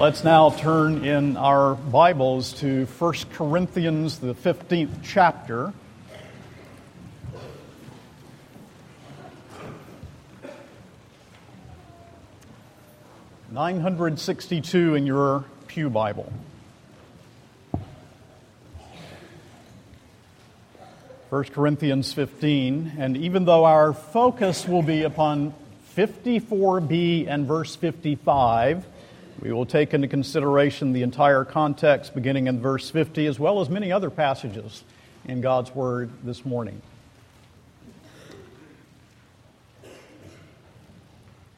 Let's now turn in our Bibles to 1 Corinthians, the 15th chapter. Nine hundred sixty-two in your Pew Bible. 1 Corinthians 15, and even though our focus will be upon 54b and verse 55, we will take into consideration the entire context beginning in verse 50, as well as many other passages in God's Word this morning.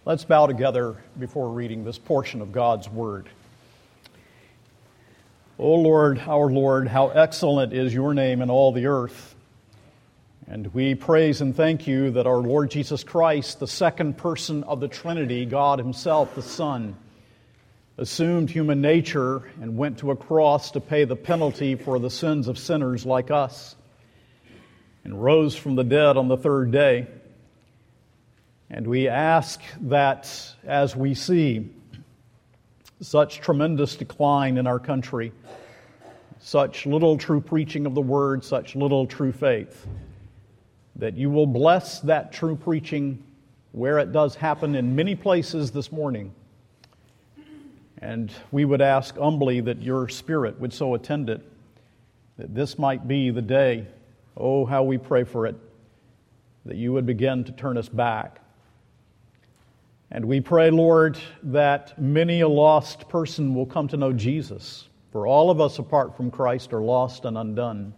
Let's bow together before reading this portion of God's Word. O Lord, our Lord, how excellent is your name in all the earth. And we praise and thank you that our Lord Jesus Christ, the second person of the Trinity, God Himself, the Son, assumed human nature and went to a cross to pay the penalty for the sins of sinners like us, and rose from the dead on the third day. And we ask that as we see such tremendous decline in our country, such little true preaching of the word, such little true faith, that you will bless that true preaching where it does happen in many places this morning. And we would ask humbly that your Spirit would so attend it, that this might be the day, oh, how we pray for it, that you would begin to turn us back. And we pray, Lord, that many a lost person will come to know Jesus. For all of us apart from Christ are lost and undone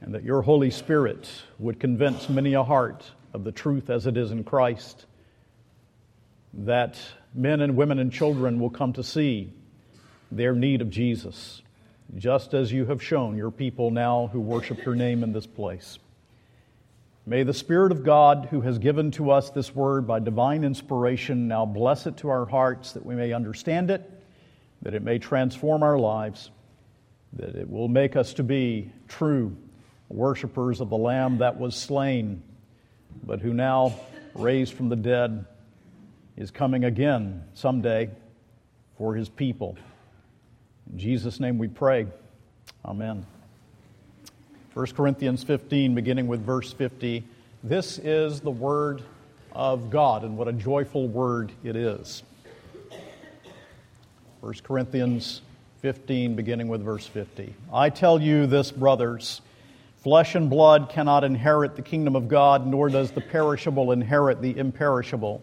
and that your Holy Spirit would convince many a heart of the truth as it is in Christ, that men and women and children will come to see their need of Jesus, just as you have shown your people now who worship your name in this place. May the Spirit of God, who has given to us this word by divine inspiration, now bless it to our hearts that we may understand it, that it may transform our lives, that it will make us to be true worshippers of the Lamb that was slain, but who now, raised from the dead, is coming again someday for his people. In Jesus' name we pray. Amen. 1 Corinthians 15, beginning with verse 50. This is the word of God, and what a joyful word it is. 1 Corinthians 15, beginning with verse 50. I tell you this, brothers Flesh and blood cannot inherit the kingdom of God, nor does the perishable inherit the imperishable.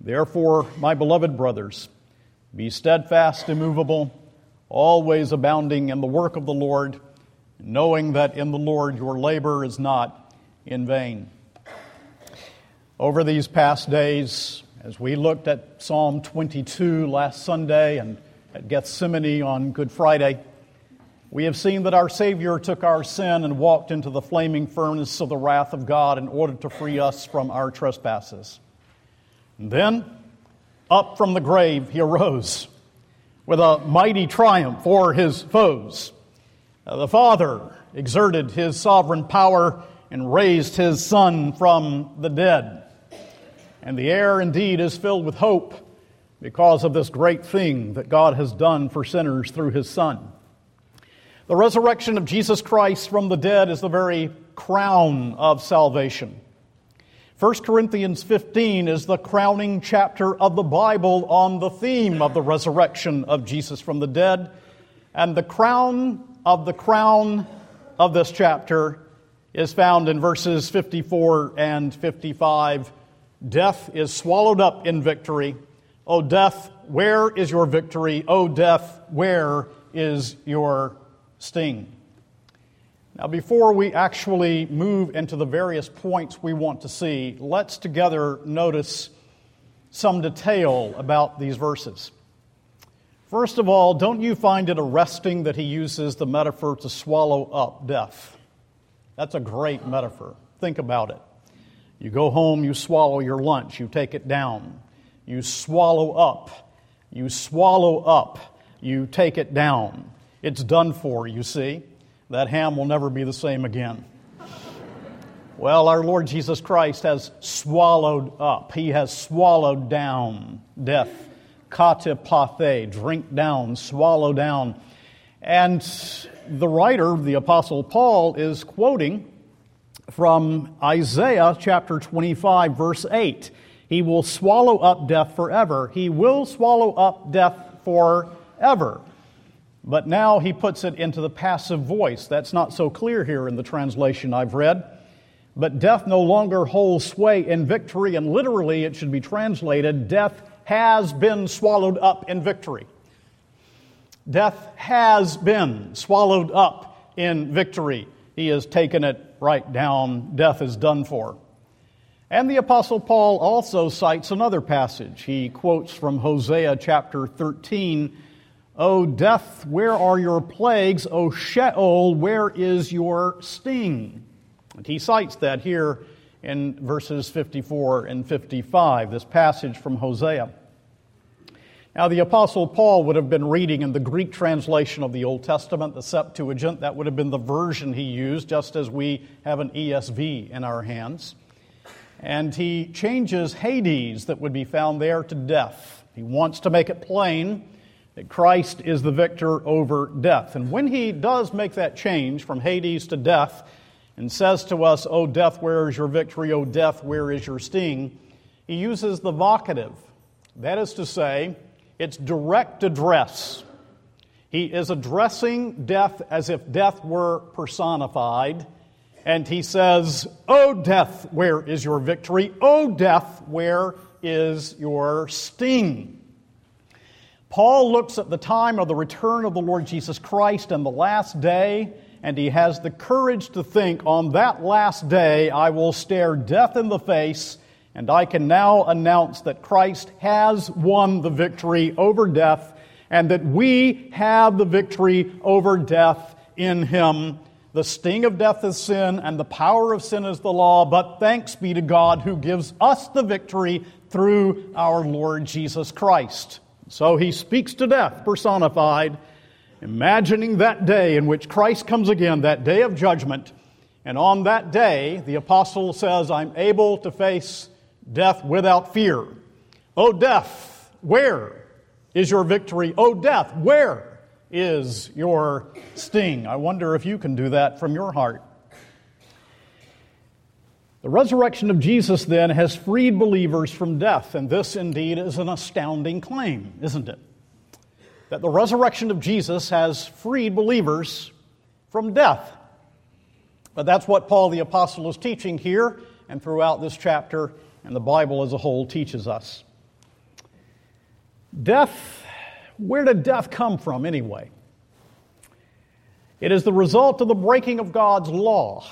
Therefore, my beloved brothers, be steadfast, immovable, always abounding in the work of the Lord, knowing that in the Lord your labor is not in vain. Over these past days, as we looked at Psalm 22 last Sunday and at Gethsemane on Good Friday, we have seen that our Savior took our sin and walked into the flaming furnace of the wrath of God in order to free us from our trespasses. And then, up from the grave, he arose with a mighty triumph for his foes. Uh, the Father exerted his sovereign power and raised his Son from the dead. And the air indeed is filled with hope because of this great thing that God has done for sinners through his Son. The resurrection of Jesus Christ from the dead is the very crown of salvation. 1 Corinthians 15 is the crowning chapter of the Bible on the theme of the resurrection of Jesus from the dead. And the crown of the crown of this chapter is found in verses 54 and 55. Death is swallowed up in victory. O death, where is your victory? O death, where is your sting? Now, before we actually move into the various points we want to see, let's together notice some detail about these verses. First of all, don't you find it arresting that he uses the metaphor to swallow up death? That's a great metaphor. Think about it. You go home, you swallow your lunch, you take it down. You swallow up. You swallow up. You take it down. It's done for, you see that ham will never be the same again. Well, our Lord Jesus Christ has swallowed up, He has swallowed down death. katepothe, drink down, swallow down. And the writer, the Apostle Paul, is quoting from Isaiah chapter 25, verse 8. He will swallow up death forever. He will swallow up death forever. But now he puts it into the passive voice. That's not so clear here in the translation I've read. But death no longer holds sway in victory, and literally it should be translated death has been swallowed up in victory. Death has been swallowed up in victory. He has taken it right down. Death is done for. And the Apostle Paul also cites another passage. He quotes from Hosea chapter 13 O death, where are your plagues? O Sheol, where is your sting? And he cites that here in verses 54 and 55, this passage from Hosea. Now, the Apostle Paul would have been reading in the Greek translation of the Old Testament, the Septuagint. That would have been the version he used, just as we have an ESV in our hands. And he changes Hades, that would be found there, to death. He wants to make it plain that Christ is the victor over death. And when he does make that change from Hades to death and says to us, O death, where is your victory? O death, where is your sting? He uses the vocative. That is to say, it's direct address. He is addressing death as if death were personified. And he says, O death, where is your victory? O death, where is your sting? Paul looks at the time of the return of the Lord Jesus Christ and the last day, and he has the courage to think, on that last day I will stare death in the face, and I can now announce that Christ has won the victory over death, and that we have the victory over death in him. The sting of death is sin, and the power of sin is the law, but thanks be to God who gives us the victory through our Lord Jesus Christ. So he speaks to death, personified, imagining that day in which Christ comes again, that day of judgment. And on that day, the apostle says, I'm able to face death without fear. O death, where is your victory? O death, where is your sting? I wonder if you can do that from your heart. The resurrection of Jesus, then, has freed believers from death, and this indeed is an astounding claim, isn't it? That the resurrection of Jesus has freed believers from death. But that's what Paul the Apostle is teaching here and throughout this chapter, and the Bible as a whole teaches us. Death, where did death come from anyway? It is the result of the breaking of God's law.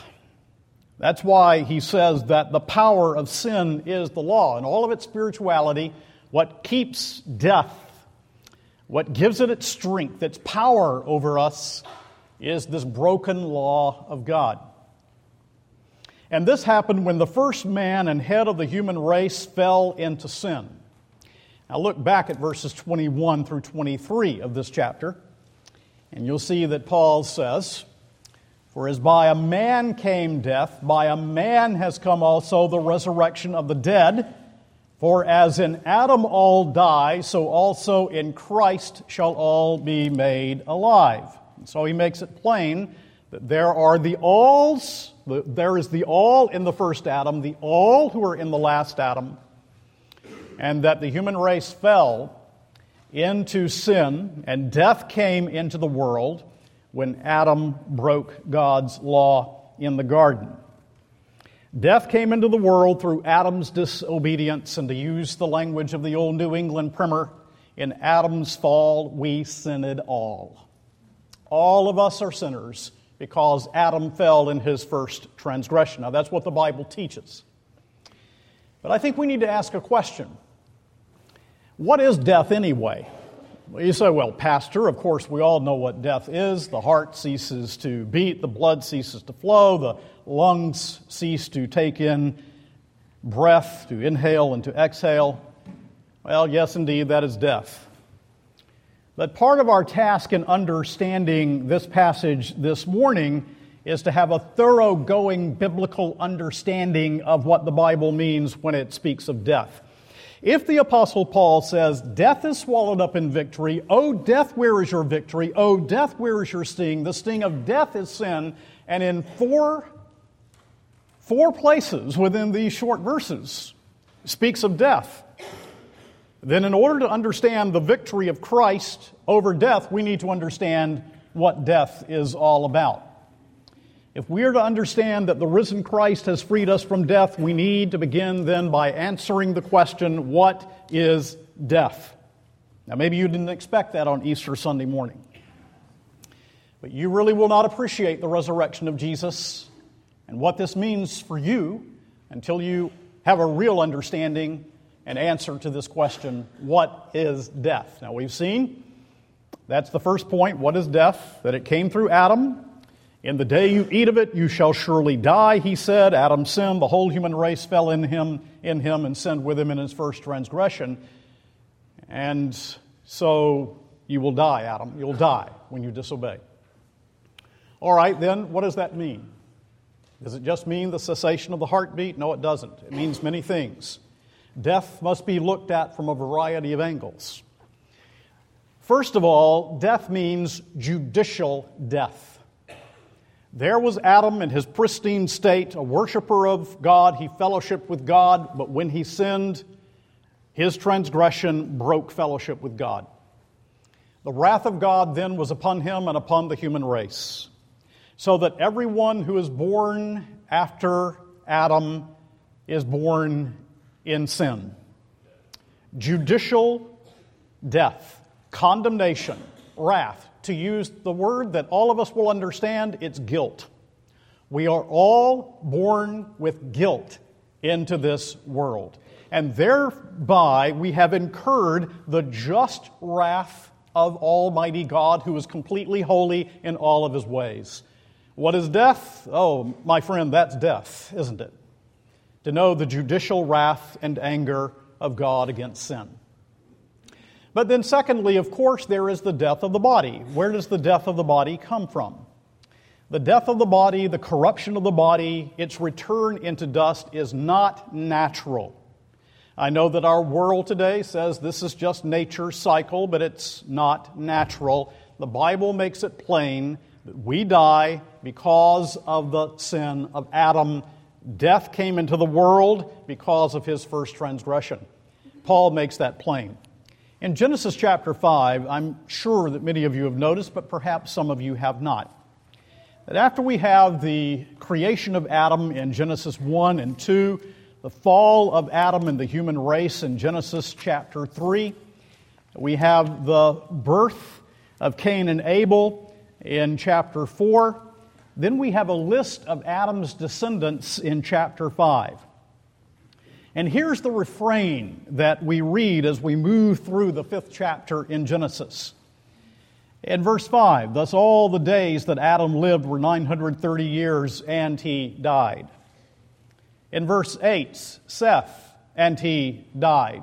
That's why he says that the power of sin is the law. And all of its spirituality, what keeps death, what gives it its strength, its power over us, is this broken law of God. And this happened when the first man and head of the human race fell into sin. Now look back at verses 21 through 23 of this chapter, and you'll see that Paul says, for as by a man came death, by a man has come also the resurrection of the dead. For as in Adam all die, so also in Christ shall all be made alive. so he makes it plain that there are the alls, there is the all in the first Adam, the all who are in the last Adam, and that the human race fell into sin and death came into the world when Adam broke God's law in the garden. Death came into the world through Adam's disobedience, and to use the language of the old New England primer, in Adam's fall we sinned all. All of us are sinners because Adam fell in his first transgression. Now, that's what the Bible teaches. But I think we need to ask a question What is death anyway? You say, well, Pastor, of course, we all know what death is. The heart ceases to beat, the blood ceases to flow, the lungs cease to take in breath, to inhale and to exhale. Well, yes, indeed, that is death. But part of our task in understanding this passage this morning is to have a thoroughgoing biblical understanding of what the Bible means when it speaks of death. If the Apostle Paul says, Death is swallowed up in victory, oh, death, where is your victory? Oh, death, where is your sting? The sting of death is sin. And in four, four places within these short verses, speaks of death then in order to understand the victory of Christ over death, we need to understand what death is all about. If we are to understand that the risen Christ has freed us from death, we need to begin then by answering the question what is death? Now, maybe you didn't expect that on Easter Sunday morning, but you really will not appreciate the resurrection of Jesus and what this means for you until you have a real understanding and answer to this question what is death? Now, we've seen that's the first point. What is death? That it came through Adam. In the day you eat of it, you shall surely die, he said. Adam sinned. The whole human race fell in him, in him and sinned with him in his first transgression. And so you will die, Adam. You'll die when you disobey. All right, then, what does that mean? Does it just mean the cessation of the heartbeat? No, it doesn't. It means many things. Death must be looked at from a variety of angles. First of all, death means judicial death. There was Adam in his pristine state, a worshiper of God. He fellowshiped with God, but when he sinned, his transgression broke fellowship with God. The wrath of God then was upon him and upon the human race, so that everyone who is born after Adam is born in sin. Judicial death, condemnation, wrath. To use the word that all of us will understand, it's guilt. We are all born with guilt into this world. And thereby we have incurred the just wrath of Almighty God, who is completely holy in all of his ways. What is death? Oh, my friend, that's death, isn't it? to know the judicial wrath and anger of God against sin. But then, secondly, of course, there is the death of the body. Where does the death of the body come from? The death of the body, the corruption of the body, its return into dust is not natural. I know that our world today says this is just nature's cycle, but it's not natural. The Bible makes it plain that we die because of the sin of Adam Death came into the world because of his first transgression. Paul makes that plain. In Genesis chapter 5, I'm sure that many of you have noticed, but perhaps some of you have not, that after we have the creation of Adam in Genesis 1 and 2, the fall of Adam and the human race in Genesis chapter 3, we have the birth of Cain and Abel in chapter 4, then we have a list of Adam's descendants in chapter 5. And here's the refrain that we read as we move through the fifth chapter in Genesis. In verse 5, thus all the days that Adam lived were 930 years, and he died. In verse 8, Seth, and he died.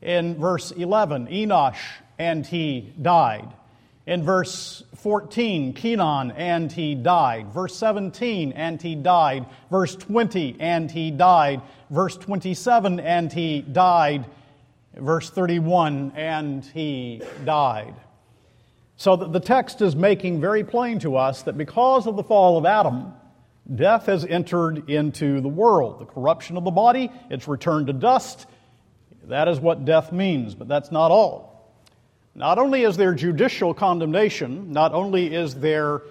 In verse 11, Enosh, and he died. In verse 14, Kenan, and he died. Verse 17, and he died. Verse 20, and he died. Verse 27, and he died. Verse 31, and he died. So the text is making very plain to us that because of the fall of Adam, death has entered into the world. The corruption of the body, it's returned to dust. That is what death means, but that's not all. Not only is there judicial condemnation, not only is there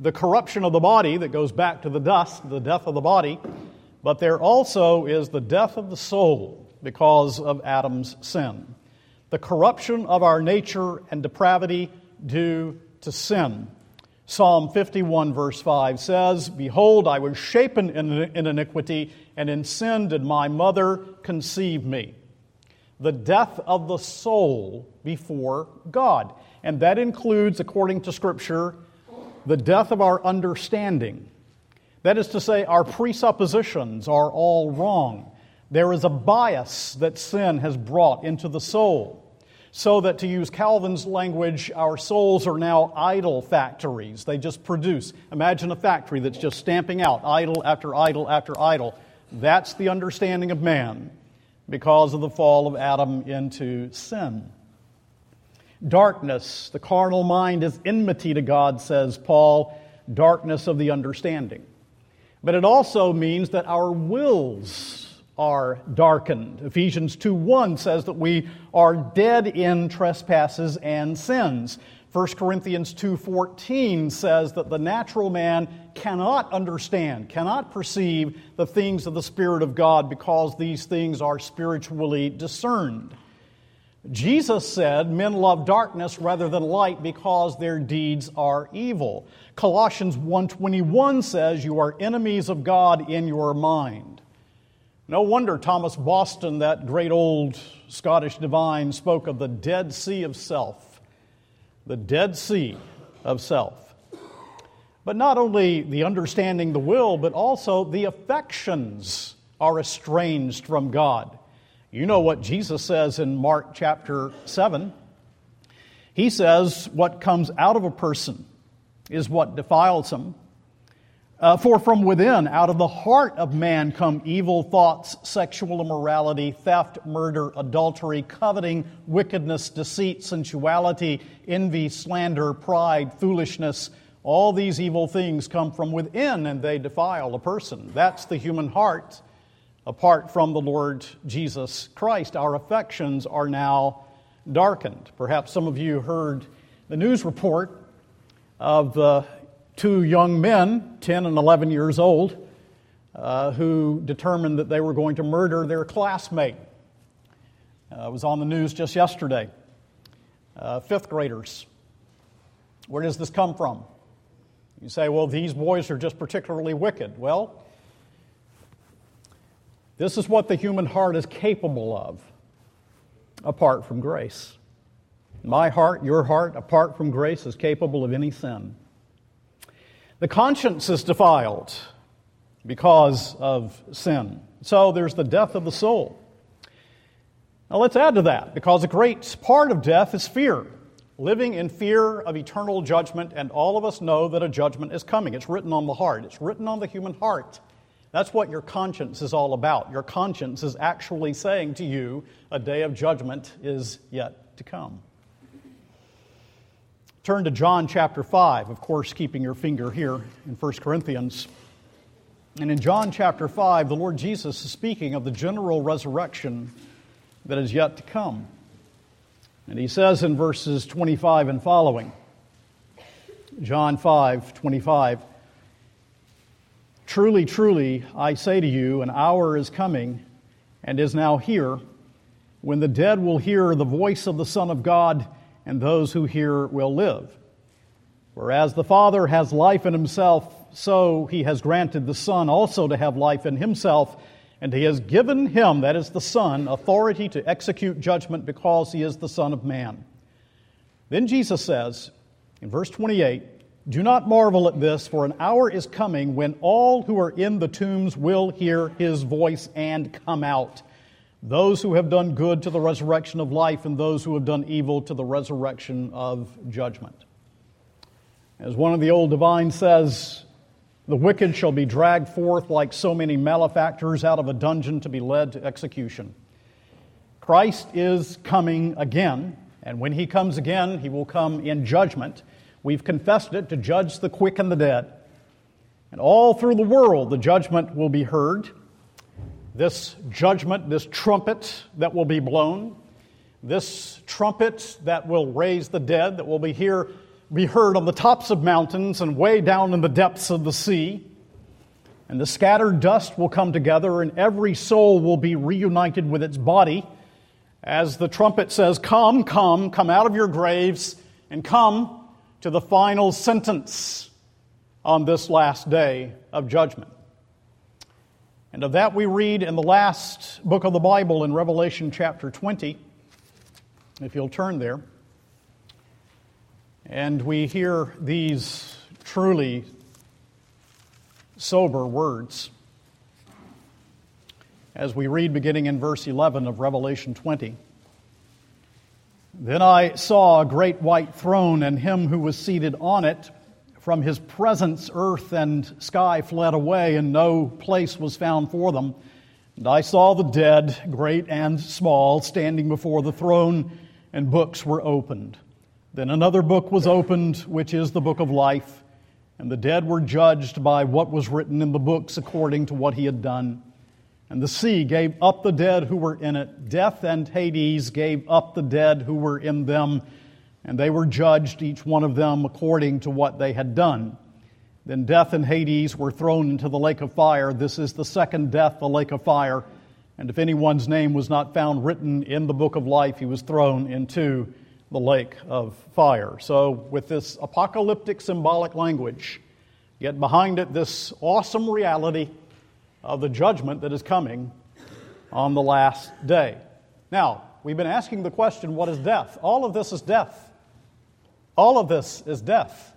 the corruption of the body that goes back to the dust, the death of the body, but there also is the death of the soul because of Adam's sin. The corruption of our nature and depravity due to sin. Psalm 51, verse 5 says, Behold, I was shapen in iniquity, and in sin did my mother conceive me. The death of the soul before God. And that includes, according to Scripture, the death of our understanding. That is to say, our presuppositions are all wrong. There is a bias that sin has brought into the soul. So that, to use Calvin's language, our souls are now idol factories. They just produce. Imagine a factory that's just stamping out idol after idol after idol. That's the understanding of man because of the fall of Adam into sin. Darkness, the carnal mind is enmity to God, says Paul, darkness of the understanding. But it also means that our wills are darkened. Ephesians 2 1 says that we are dead in trespasses and sins. 1 Corinthians 2:14 says that the natural man cannot understand, cannot perceive the things of the spirit of God because these things are spiritually discerned. Jesus said, Men love darkness rather than light because their deeds are evil. Colossians 1:21 says you are enemies of God in your mind. No wonder Thomas Boston, that great old Scottish divine, spoke of the dead sea of self. The dead sea of self. But not only the understanding the will, but also the affections are estranged from God. You know what Jesus says in Mark chapter 7. He says, What comes out of a person is what defiles him. Uh, for from within, out of the heart of man, come evil thoughts, sexual immorality, theft, murder, adultery, coveting, wickedness, deceit, sensuality, envy, slander, pride, foolishness. All these evil things come from within and they defile a person. That's the human heart apart from the Lord Jesus Christ. Our affections are now darkened. Perhaps some of you heard the news report of the two young men, 10 and 11 years old, uh, who determined that they were going to murder their classmate. Uh, it was on the news just yesterday. Uh, fifth graders. Where does this come from? You say, well, these boys are just particularly wicked. Well, this is what the human heart is capable of apart from grace. My heart, your heart, apart from grace, is capable of any sin. The conscience is defiled because of sin. So there's the death of the soul. Now let's add to that, because a great part of death is fear. Living in fear of eternal judgment, and all of us know that a judgment is coming. It's written on the heart, it's written on the human heart. That's what your conscience is all about. Your conscience is actually saying to you, a day of judgment is yet to come. Turn to John chapter 5, of course, keeping your finger here in 1 Corinthians. And in John chapter 5, the Lord Jesus is speaking of the general resurrection that is yet to come. And he says in verses 25 and following, John 5 25, Truly, truly, I say to you, an hour is coming and is now here when the dead will hear the voice of the Son of God, and those who hear will live. Whereas the Father has life in himself, so he has granted the Son also to have life in himself, and he has given him, that is the Son, authority to execute judgment because he is the Son of Man. Then Jesus says in verse 28 do not marvel at this, for an hour is coming when all who are in the tombs will hear his voice and come out. Those who have done good to the resurrection of life, and those who have done evil to the resurrection of judgment. As one of the old divines says, the wicked shall be dragged forth like so many malefactors out of a dungeon to be led to execution. Christ is coming again And when he comes again, he will come in judgment. We've confessed it to judge the quick and the dead. And all through the world, the judgment will be heard. This judgment, this trumpet that will be blown, this trumpet that will raise the dead, that will be, here, be heard on the tops of mountains and way down in the depths of the sea. And the scattered dust will come together, and every soul will be reunited with its body as the trumpet says, Come, come, come out of your graves, and come to the final sentence on this last day of judgment. And of that we read in the last book of the Bible in Revelation chapter 20, if you'll turn there. And we hear these truly sober words as we read beginning in verse 11 of Revelation 20. Then I saw a great white throne and him who was seated on it. From his presence, earth and sky fled away, and no place was found for them. And I saw the dead, great and small, standing before the throne, and books were opened. Then another book was opened, which is the book of life, and the dead were judged by what was written in the books according to what he had done. And the sea gave up the dead who were in it. Death and Hades gave up the dead who were in them, and they were judged, each one of them, according to what they had done. Then death and Hades were thrown into the lake of fire. This is the second death, the lake of fire. And if anyone's name was not found written in the book of life, he was thrown into the lake of fire. So, with this apocalyptic symbolic language, yet behind it this awesome reality of the judgment that is coming on the last day. Now, we've been asking the question what is death? All of this is death. All of this is death.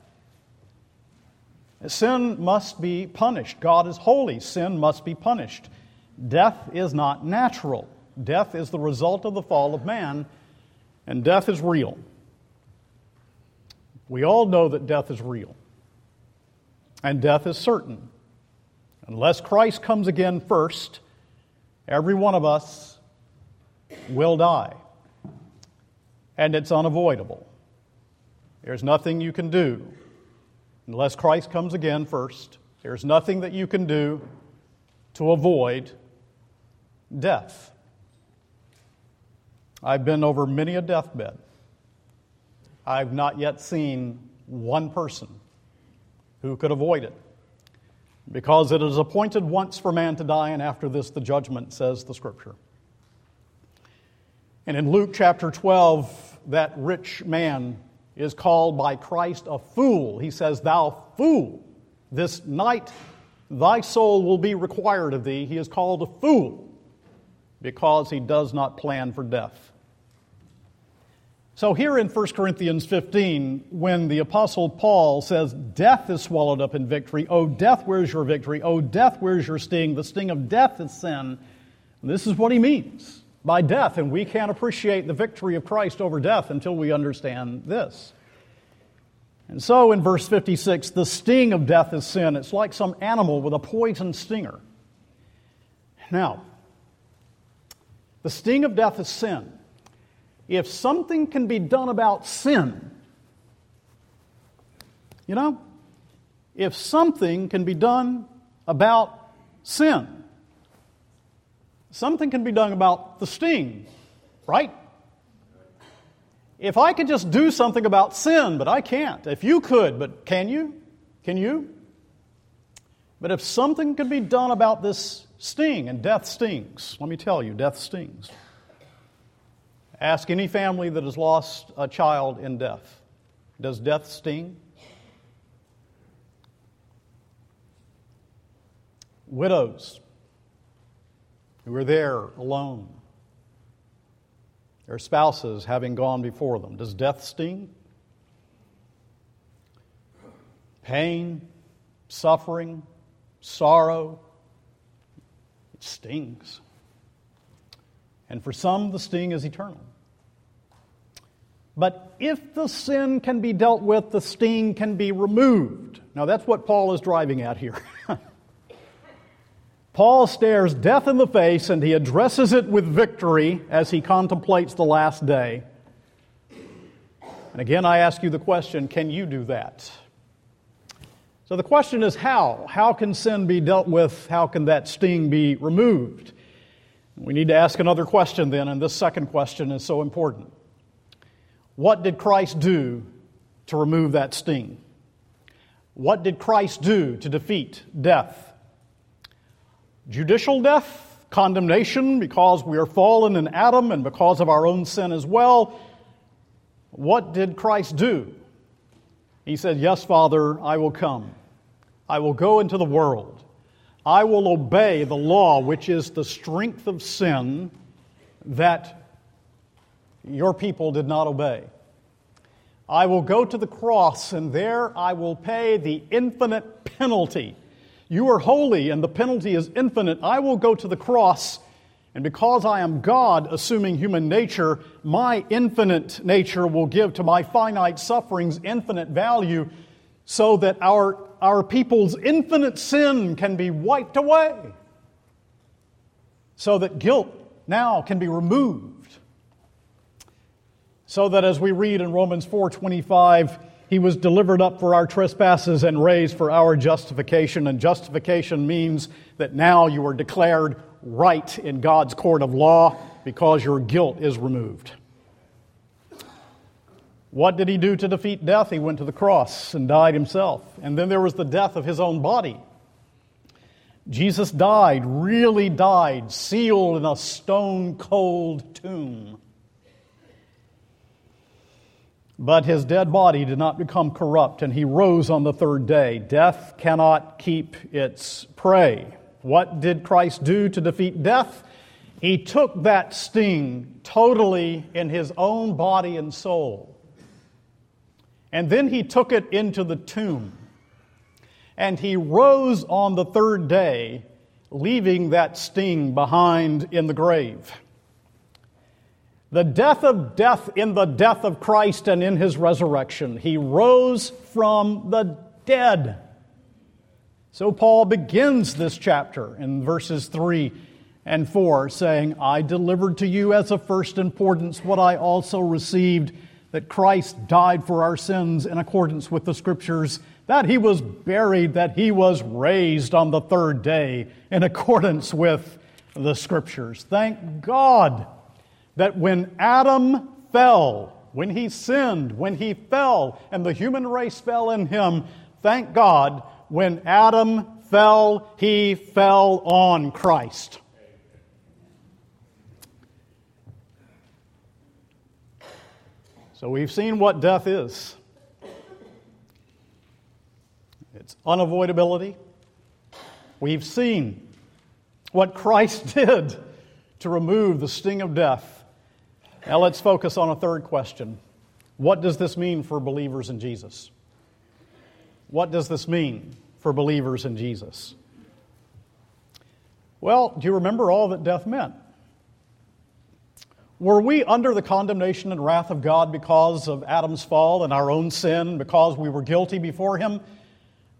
Sin must be punished. God is holy. Sin must be punished. Death is not natural. Death is the result of the fall of man, and death is real. We all know that death is real, and death is certain. Unless Christ comes again first, every one of us will die. And it's unavoidable. There's nothing you can do unless Christ comes again first. There's nothing that you can do to avoid death. I've been over many a deathbed. I've not yet seen one person who could avoid it because it is appointed once for man to die, and after this the judgment, says the scripture. And in Luke chapter 12, that rich man is called by Christ a fool. He says, Thou fool, this night thy soul will be required of thee. He is called a fool because he does not plan for death. So, here in 1 Corinthians 15, when the Apostle Paul says, Death is swallowed up in victory, oh, death, where's your victory? Oh, death, where's your sting? The sting of death is sin. This is what he means by death, and we can't appreciate the victory of Christ over death until we understand this. And so, in verse 56, the sting of death is sin. It's like some animal with a poison stinger. Now, the sting of death is sin if something can be done about sin, you know, if something can be done about sin, something can be done about the sting, right? If I could just do something about sin, but I can't. If you could, but can you? Can you? But if something could be done about this sting, and death stings, let me tell you, death stings. Ask any family that has lost a child in death. Does death sting? Widows who are there alone, their spouses having gone before them. Does death sting? Pain, suffering, sorrow, it stings. And for some, the sting is eternal. But if the sin can be dealt with, the sting can be removed. Now, that's what Paul is driving at here. Paul stares death in the face and he addresses it with victory as he contemplates the last day. And again, I ask you the question can you do that? So the question is how? How can sin be dealt with? How can that sting be removed? We need to ask another question then, and this second question is so important. What did Christ do to remove that sting? What did Christ do to defeat death? Judicial death, condemnation because we are fallen in Adam and because of our own sin as well. What did Christ do? He said, Yes, Father, I will come. I will go into the world. I will obey the law, which is the strength of sin that your people did not obey. I will go to the cross, and there I will pay the infinite penalty. You are holy, and the penalty is infinite. I will go to the cross, and because I am God, assuming human nature, my infinite nature will give to my finite sufferings infinite value so that our our people's infinite sin can be wiped away, so that guilt now can be removed. So that as we read in Romans 4:25, he was delivered up for our trespasses and raised for our justification. And justification means that now you are declared right in God's court of law because your guilt is removed. What did he do to defeat death? He went to the cross and died himself. And then there was the death of his own body. Jesus died, really died, sealed in a stone cold tomb. But his dead body did not become corrupt, and he rose on the third day. Death cannot keep its prey. What did Christ do to defeat death? He took that sting totally in his own body and soul. And then he took it into the tomb. And he rose on the third day, leaving that sting behind in the grave. The death of death in the death of Christ and in his resurrection. He rose from the dead. So Paul begins this chapter in verses 3 and 4, saying, I delivered to you as of first importance what I also received that Christ died for our sins in accordance with the Scriptures, that he was buried, that he was raised on the third day in accordance with the Scriptures. Thank God that when Adam fell, when he sinned, when he fell, and the human race fell in him, thank God, when Adam fell, he fell on Christ. So we've seen what death is it's unavoidability. We've seen what Christ did to remove the sting of death. Now let's focus on a third question. What does this mean for believers in Jesus? What does this mean for believers in Jesus? Well, do you remember all that death meant? Were we under the condemnation and wrath of God because of Adam's fall and our own sin, because we were guilty before Him?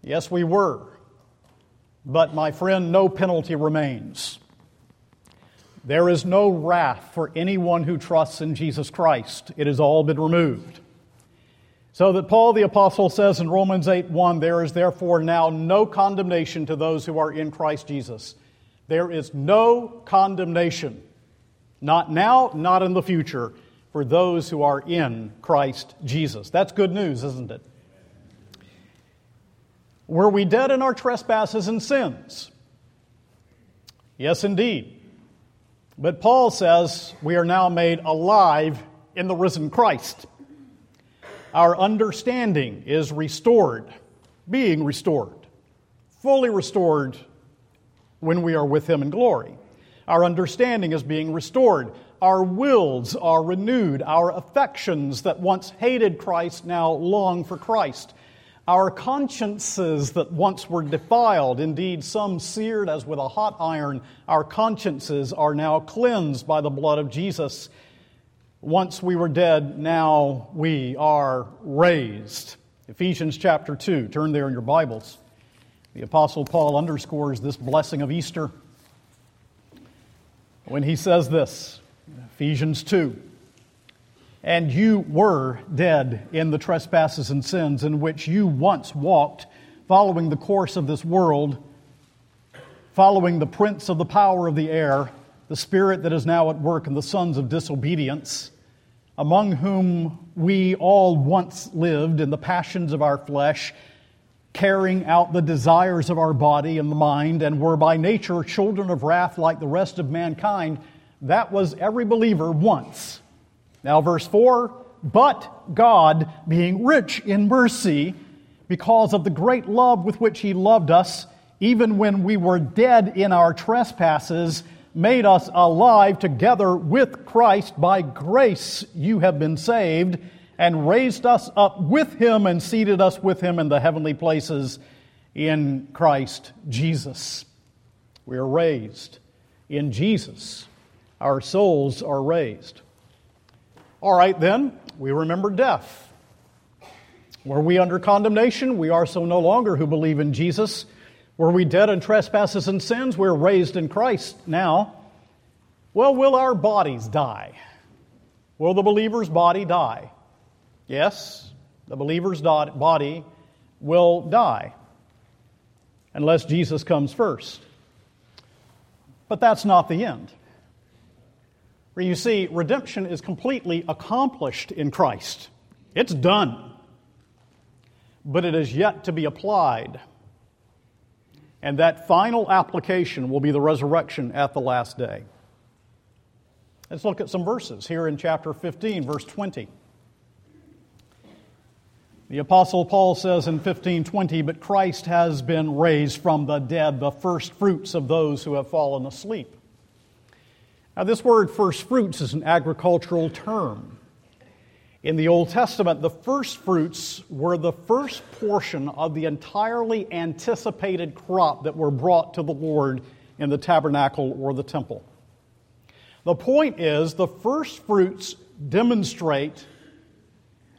Yes, we were. But, my friend, no penalty remains. There is no wrath for anyone who trusts in Jesus Christ. It has all been removed. So that Paul the Apostle says in Romans 8 1, there is therefore now no condemnation to those who are in Christ Jesus. There is no condemnation not now, not in the future, for those who are in Christ Jesus. That's good news, isn't it? Were we dead in our trespasses and sins? Yes, indeed. But Paul says we are now made alive in the risen Christ. Our understanding is restored, being restored, fully restored when we are with Him in glory. Our understanding is being restored. Our wills are renewed. Our affections that once hated Christ now long for Christ. Our consciences that once were defiled, indeed some seared as with a hot iron, our consciences are now cleansed by the blood of Jesus. Once we were dead, now we are raised. Ephesians chapter 2. Turn there in your Bibles. The Apostle Paul underscores this blessing of Easter when he says this Ephesians 2 And you were dead in the trespasses and sins in which you once walked, following the course of this world, following the prince of the power of the air, the spirit that is now at work in the sons of disobedience, among whom we all once lived in the passions of our flesh carrying out the desires of our body and the mind, and were by nature children of wrath like the rest of mankind. That was every believer once. Now, verse 4 But God, being rich in mercy, because of the great love with which He loved us, even when we were dead in our trespasses, made us alive together with Christ. By grace you have been saved and raised us up with him and seated us with him in the heavenly places in Christ Jesus. We are raised in Jesus. Our souls are raised. All right, then, we remember death. Were we under condemnation? We are so no longer who believe in Jesus. Were we dead in trespasses and sins? We're raised in Christ now. Well, will our bodies die? Will the believer's body die? Yes, the believer's body will die unless Jesus comes first. But that's not the end. For you see, redemption is completely accomplished in Christ, it's done. But it is yet to be applied. And that final application will be the resurrection at the last day. Let's look at some verses here in chapter 15, verse 20. The apostle Paul says in 1520, but Christ has been raised from the dead, the first fruits of those who have fallen asleep. Now, this word first fruits is an agricultural term. In the Old Testament, the first fruits were the first portion of the entirely anticipated crop that were brought to the Lord in the tabernacle or the temple. The point is, the first fruits demonstrate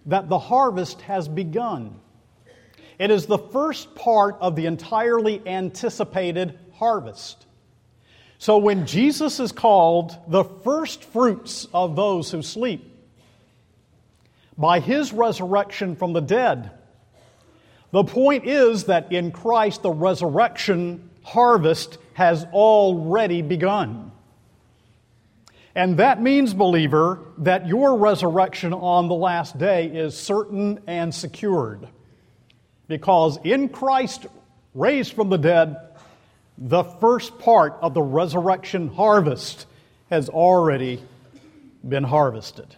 that the harvest has begun. It is the first part of the entirely anticipated harvest. So when Jesus is called the first fruits of those who sleep, by his resurrection from the dead, the point is that in Christ the resurrection harvest has already begun. And that means, believer, that your resurrection on the last day is certain and secured. Because in Christ raised from the dead, the first part of the resurrection harvest has already been harvested.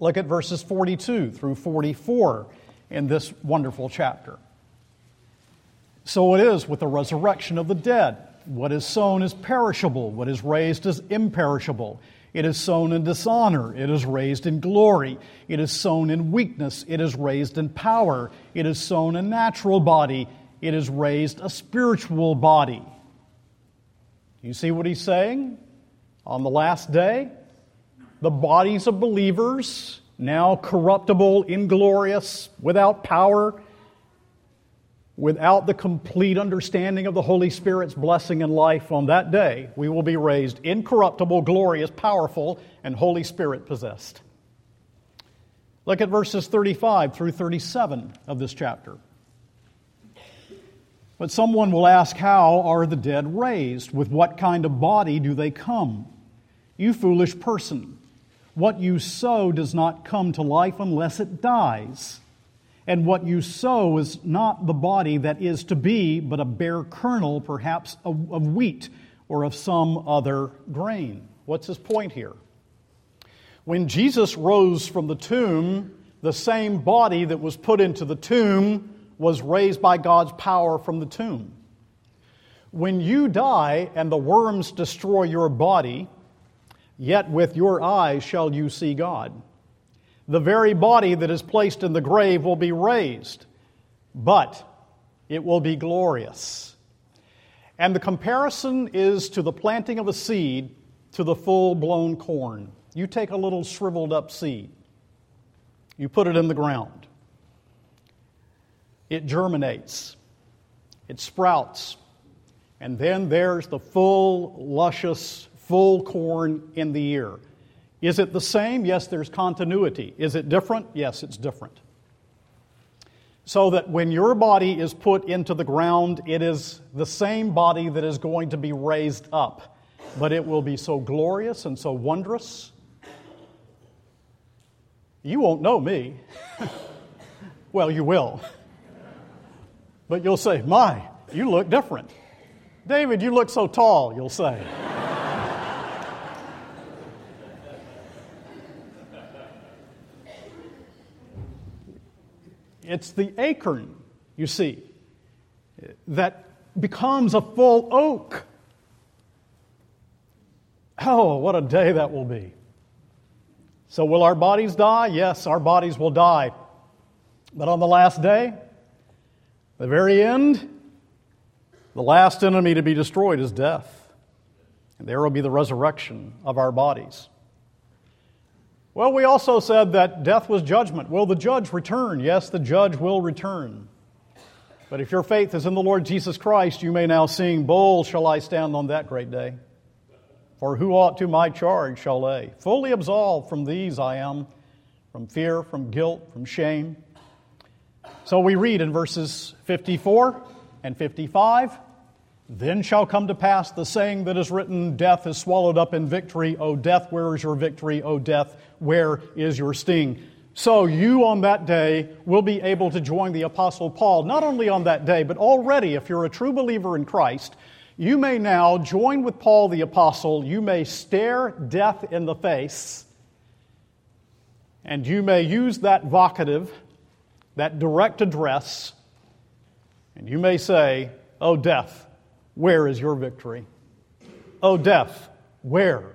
Look at verses 42 through 44 in this wonderful chapter. So it is with the resurrection of the dead. What is sown is perishable, what is raised is imperishable. It is sown in dishonor, it is raised in glory. It is sown in weakness, it is raised in power. It is sown a natural body, it is raised a spiritual body. You see what he's saying? On the last day, the bodies of believers, now corruptible, inglorious, without power, without the complete understanding of the Holy Spirit's blessing and life on that day, we will be raised incorruptible, glorious, powerful, and Holy Spirit possessed. Look at verses 35 through 37 of this chapter. But someone will ask, How are the dead raised? With what kind of body do they come? You foolish person, what you sow does not come to life unless it dies. And what you sow is not the body that is to be, but a bare kernel, perhaps of, wheat or of some other grain. What's his point here? When Jesus rose from the tomb, the same body that was put into the tomb was raised by God's power from the tomb. When you die and the worms destroy your body, yet with your eyes shall you see God. The very body that is placed in the grave will be raised, but it will be glorious. And the comparison is to the planting of a seed to the full blown corn. You take a little shriveled up seed, you put it in the ground, it germinates, it sprouts, and then there's the full, luscious, full corn in the ear. Is it the same? Yes, there's continuity. Is it different? Yes, it's different. So that when your body is put into the ground, it is the same body that is going to be raised up, but it will be so glorious and so wondrous. You won't know me. well, you will. But you'll say, My, you look different. David, you look so tall, you'll say. It's the acorn, you see, that becomes a full oak. Oh, what a day that will be. So, will our bodies die? Yes, our bodies will die. But on the last day, the very end, the last enemy to be destroyed is death. And there will be the resurrection of our bodies. Well, we also said that death was judgment. Will the judge return? Yes, the judge will return. But if your faith is in the Lord Jesus Christ, you may now sing, Bold shall I stand on that great day. For who aught to my charge shall lay? Fully absolved from these I am, from fear, from guilt, from shame. So we read in verses 54 and 55 Then shall come to pass the saying that is written, Death is swallowed up in victory. O death, where is your victory? O death, where is your sting? So you on that day will be able to join the Apostle Paul, not only on that day, but already, if you're a true believer in Christ, you may now join with Paul the Apostle. You may stare death in the face, and you may use that vocative that direct address, and you may say, Oh, death, where is your victory? Oh, death, where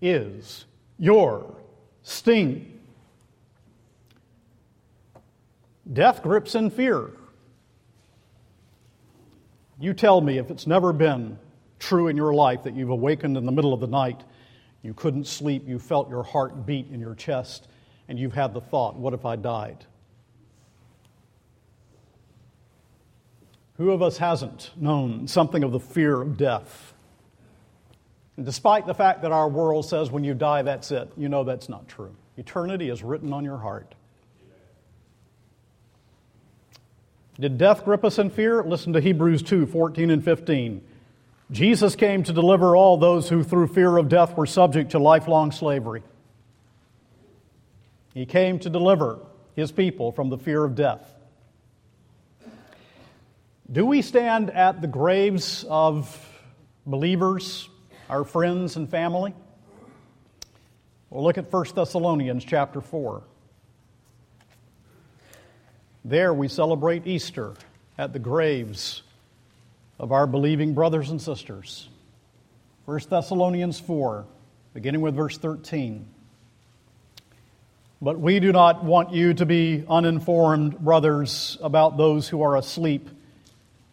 is your sting? Death grips in fear. You tell me if it's never been true in your life that you've awakened in the middle of the night, you couldn't sleep, you felt your heart beat in your chest, and you've had the thought, What if I died? Who of us hasn't known something of the fear of death? And despite the fact that our world says when you die, that's it, you know that's not true. Eternity is written on your heart. Did death grip us in fear? Listen to Hebrews 2 14 and 15. Jesus came to deliver all those who, through fear of death, were subject to lifelong slavery. He came to deliver his people from the fear of death. Do we stand at the graves of believers, our friends and family? Well, look at 1 Thessalonians chapter 4. There we celebrate Easter at the graves of our believing brothers and sisters. 1 Thessalonians 4, beginning with verse 13. But we do not want you to be uninformed, brothers, about those who are asleep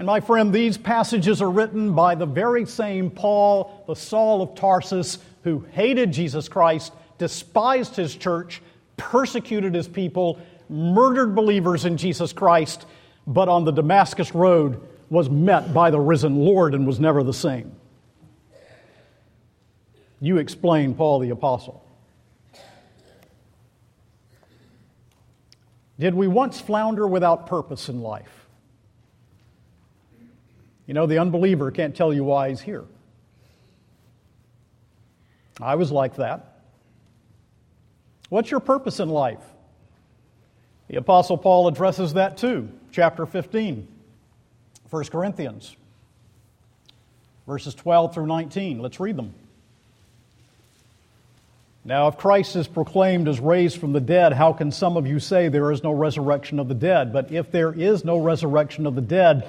And my friend, these passages are written by the very same Paul, the Saul of Tarsus, who hated Jesus Christ, despised his church, persecuted his people, murdered believers in Jesus Christ, but on the Damascus Road was met by the risen Lord and was never the same. You explain Paul the Apostle. Did we once flounder without purpose in life? You know, the unbeliever can't tell you why he's here. I was like that. What's your purpose in life? The Apostle Paul addresses that too, chapter 15, 1 Corinthians. verses 12 through 19. Let's read them. Now, if Christ is proclaimed as raised from the dead, how can some of you say there is no resurrection of the dead? But if there is no resurrection of the dead,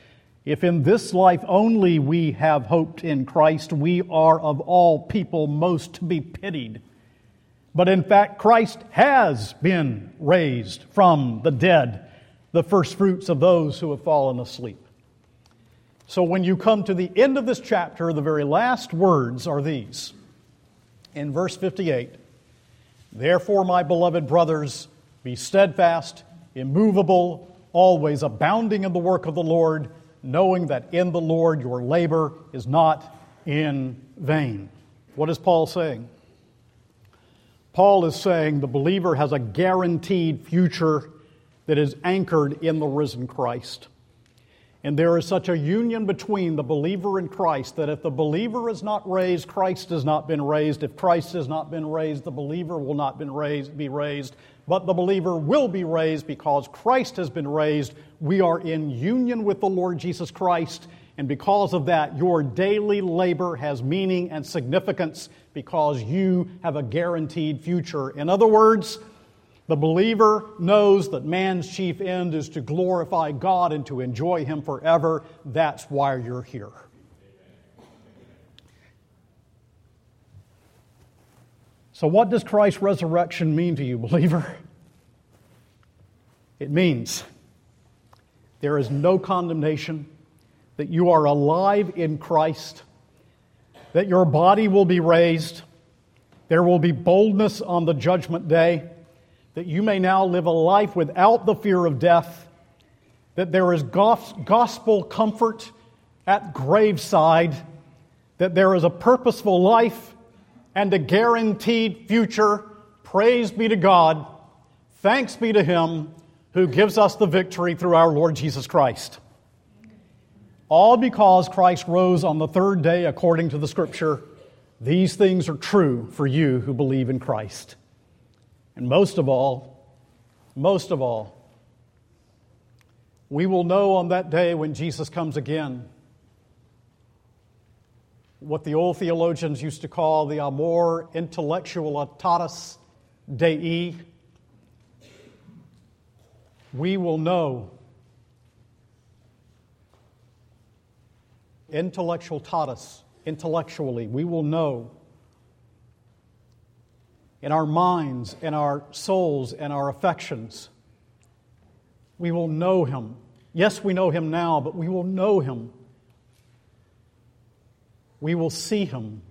If in this life only we have hoped in Christ, we are of all people most to be pitied. But in fact, Christ has been raised from the dead, the first fruits of those who have fallen asleep. So when you come to the end of this chapter, the very last words are these. In verse 58, Therefore, my beloved brothers, be steadfast, immovable, always abounding in the work of the Lord, knowing that in the Lord your labor is not in vain. What is Paul saying? Paul is saying the believer has a guaranteed future that is anchored in the risen Christ. And there is such a union between the believer and Christ that if the believer is not raised, Christ has not been raised. If Christ has not been raised, the believer will not been raised, be raised. But the believer will be raised because Christ has been raised. We are in union with the Lord Jesus Christ. And because of that, your daily labor has meaning and significance because you have a guaranteed future. In other words, the believer knows that man's chief end is to glorify God and to enjoy Him forever. That's why you're here. So, what does Christ's resurrection mean to you, believer? It means there is no condemnation, that you are alive in Christ, that your body will be raised, there will be boldness on the judgment day that you may now live a life without the fear of death, that there is gospel comfort at graveside, that there is a purposeful life and a guaranteed future. Praise be to God. Thanks be to Him who gives us the victory through our Lord Jesus Christ. All because Christ rose on the third day according to the Scripture. These things are true for you who believe in Christ. And most of all, most of all, we will know on that day when Jesus comes again what the old theologians used to call the amor intellectualitatis Dei. We will know intellectualitatis, intellectually, we will know in our minds, in our souls, and our affections. We will know Him. Yes, we know Him now, but we will know Him. We will see Him.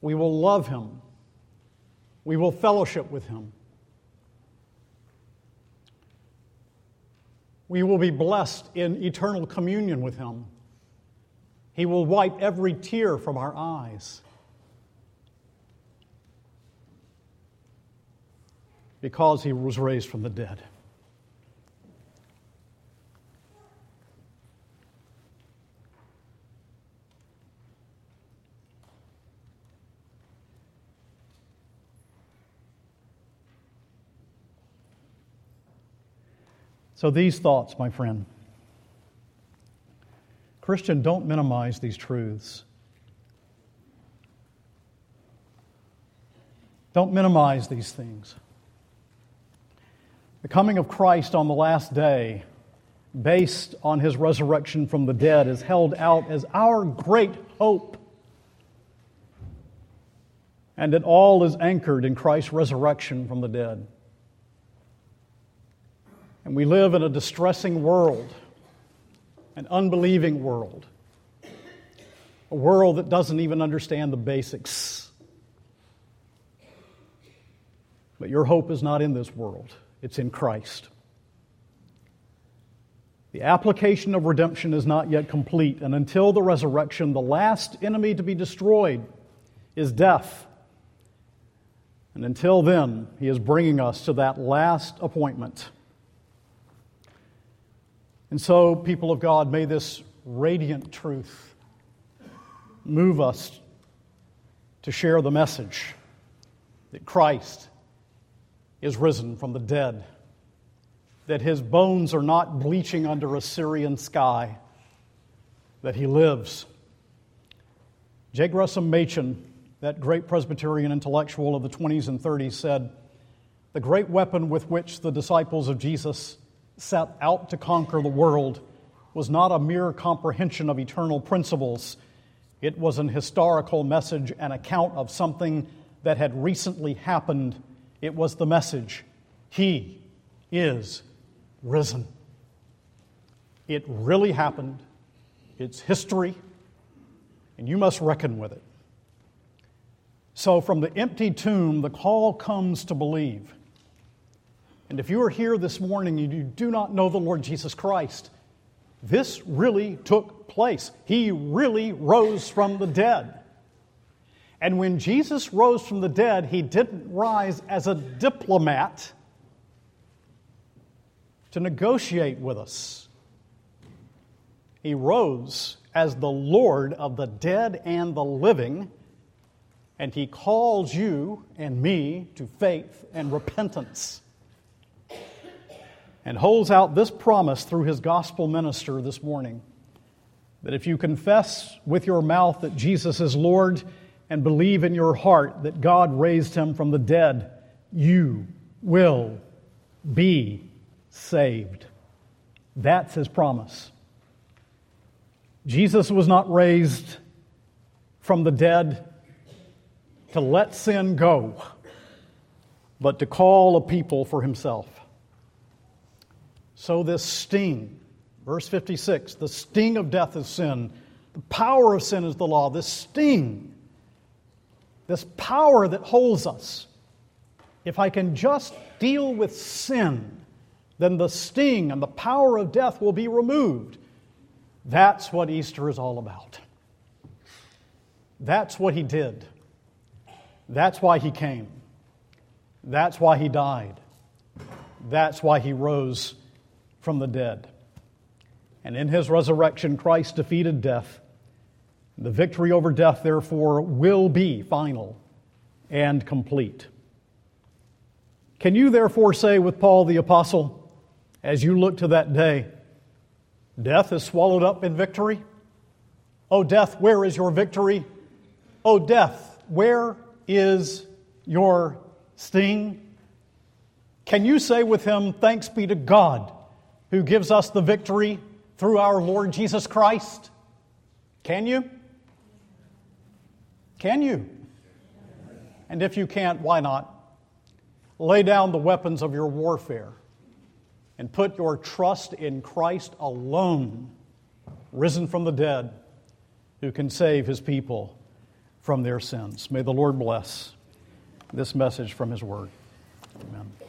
We will love Him. We will fellowship with Him. We will be blessed in eternal communion with Him. He will wipe every tear from our eyes. because he was raised from the dead. So, these thoughts, my friend. Christian, don't minimize these truths. Don't minimize these things. The coming of Christ on the last day, based on his resurrection from the dead, is held out as our great hope. And it all is anchored in Christ's resurrection from the dead. And we live in a distressing world, an unbelieving world, a world that doesn't even understand the basics. But your hope is not in this world. It's in Christ. The application of redemption is not yet complete, and until the resurrection, the last enemy to be destroyed is death. And until then, he is bringing us to that last appointment. And so, people of God, may this radiant truth move us to share the message that Christ is risen from the dead, that his bones are not bleaching under a Syrian sky, that he lives. J. Gresham Machen, that great Presbyterian intellectual of the 20s and 30s, said, The great weapon with which the disciples of Jesus set out to conquer the world was not a mere comprehension of eternal principles. It was an historical message, an account of something that had recently happened. It was the message He is risen. It really happened. It's history, and you must reckon with it. So, from the empty tomb, the call comes to believe. And if you are here this morning and you do not know the Lord Jesus Christ, this really took place. He really rose from the dead. And when Jesus rose from the dead, he didn't rise as a diplomat to negotiate with us. He rose as the Lord of the dead and the living, and he calls you and me to faith and repentance and holds out this promise through his gospel minister this morning that if you confess with your mouth that Jesus is Lord and believe in your heart that God raised him from the dead, you will be saved. That's his promise. Jesus was not raised from the dead to let sin go, but to call a people for himself. So, this sting, verse 56, the sting of death is sin, the power of sin is the law. This sting, this power that holds us, if I can just deal with sin, then the sting and the power of death will be removed. That's what Easter is all about. That's what he did. That's why he came. That's why he died. That's why he rose from the dead. And in his resurrection, Christ defeated death. The victory over death, therefore, will be final and complete. Can you therefore say with Paul the Apostle, as you look to that day, death is swallowed up in victory? Oh, death, where is your victory? Oh, death, where is your sting? Can you say with him, Thanks be to God who gives us the victory through our Lord Jesus Christ? Can you? Can you? And if you can't, why not? Lay down the weapons of your warfare and put your trust in Christ alone, risen from the dead, who can save his people from their sins. May the Lord bless this message from his word. Amen.